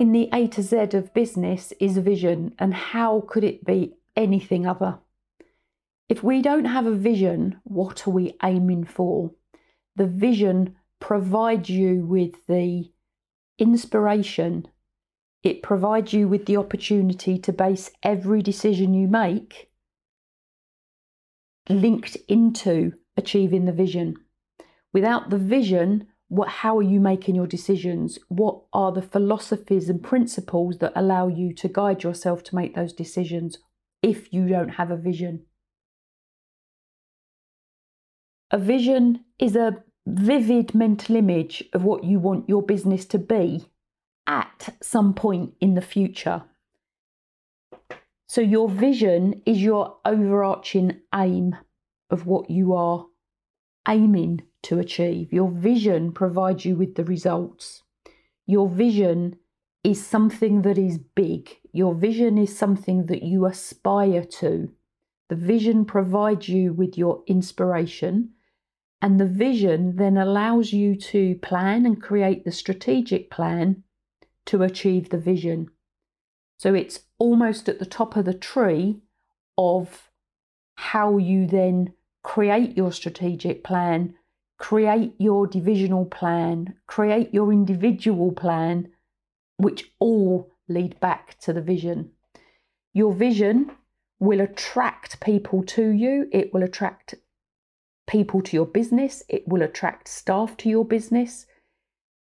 in the A to Z of business is vision, and how could it be anything other? If we don't have a vision, what are we aiming for? The vision provides you with the inspiration, it provides you with the opportunity to base every decision you make linked into achieving the vision. Without the vision, what how are you making your decisions? What are the philosophies and principles that allow you to guide yourself to make those decisions if you don't have a vision? A vision is a vivid mental image of what you want your business to be at some point in the future. So your vision is your overarching aim of what you are aiming to achieve. Your vision provides you with the results. Your vision is something that is big. Your vision is something that you aspire to. The vision provides you with your inspiration, and the vision then allows you to plan and create the strategic plan to achieve the vision. So it's almost at the top of the tree of how you then create your strategic plan create your divisional plan, create your individual plan, which all lead back to the vision. Your vision will attract people to you, it will attract people to your business, it will attract staff to your business.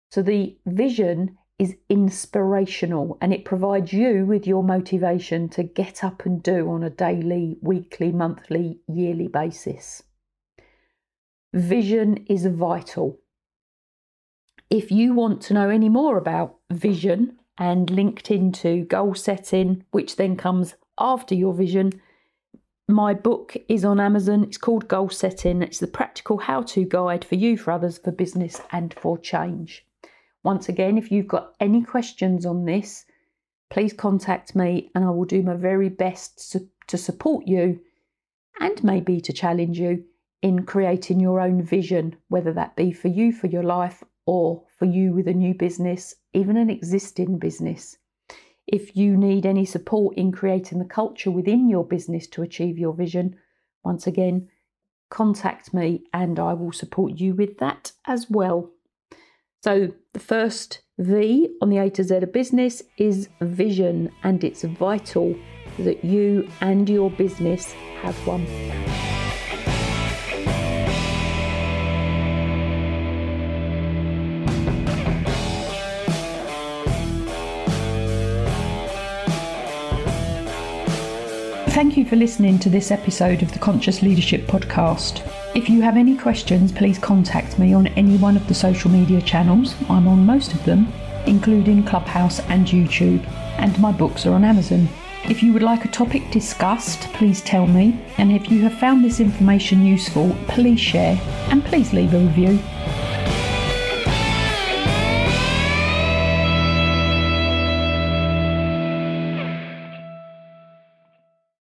So the vision is inspirational and it provides you with your motivation to get up and do on a daily, weekly, monthly, yearly basis. Vision is vital. If you want to know any more about vision and linked into goal setting, which then comes after your vision, my book is on Amazon. It's called Goal Setting. It's the practical how to guide for you, for others, for business, and for change. Once again, if you've got any questions on this, please contact me and I will do my very best to support you and maybe to challenge you in creating your own vision, whether that be for you, for your life, or for you with a new business, even an existing business. If you need any support in creating the culture within your business to achieve your vision, once again, contact me and I will support you with that as well. So, the first V on the A to Z of business is vision, and it's vital that you and your business have one. Thank you for listening to this episode of the Conscious Leadership Podcast. If you have any questions, please contact me on any one of the social media channels. I'm on most of them, including Clubhouse and YouTube, and my books are on Amazon. If you would like a topic discussed, please tell me. And if you have found this information useful, please share and please leave a review.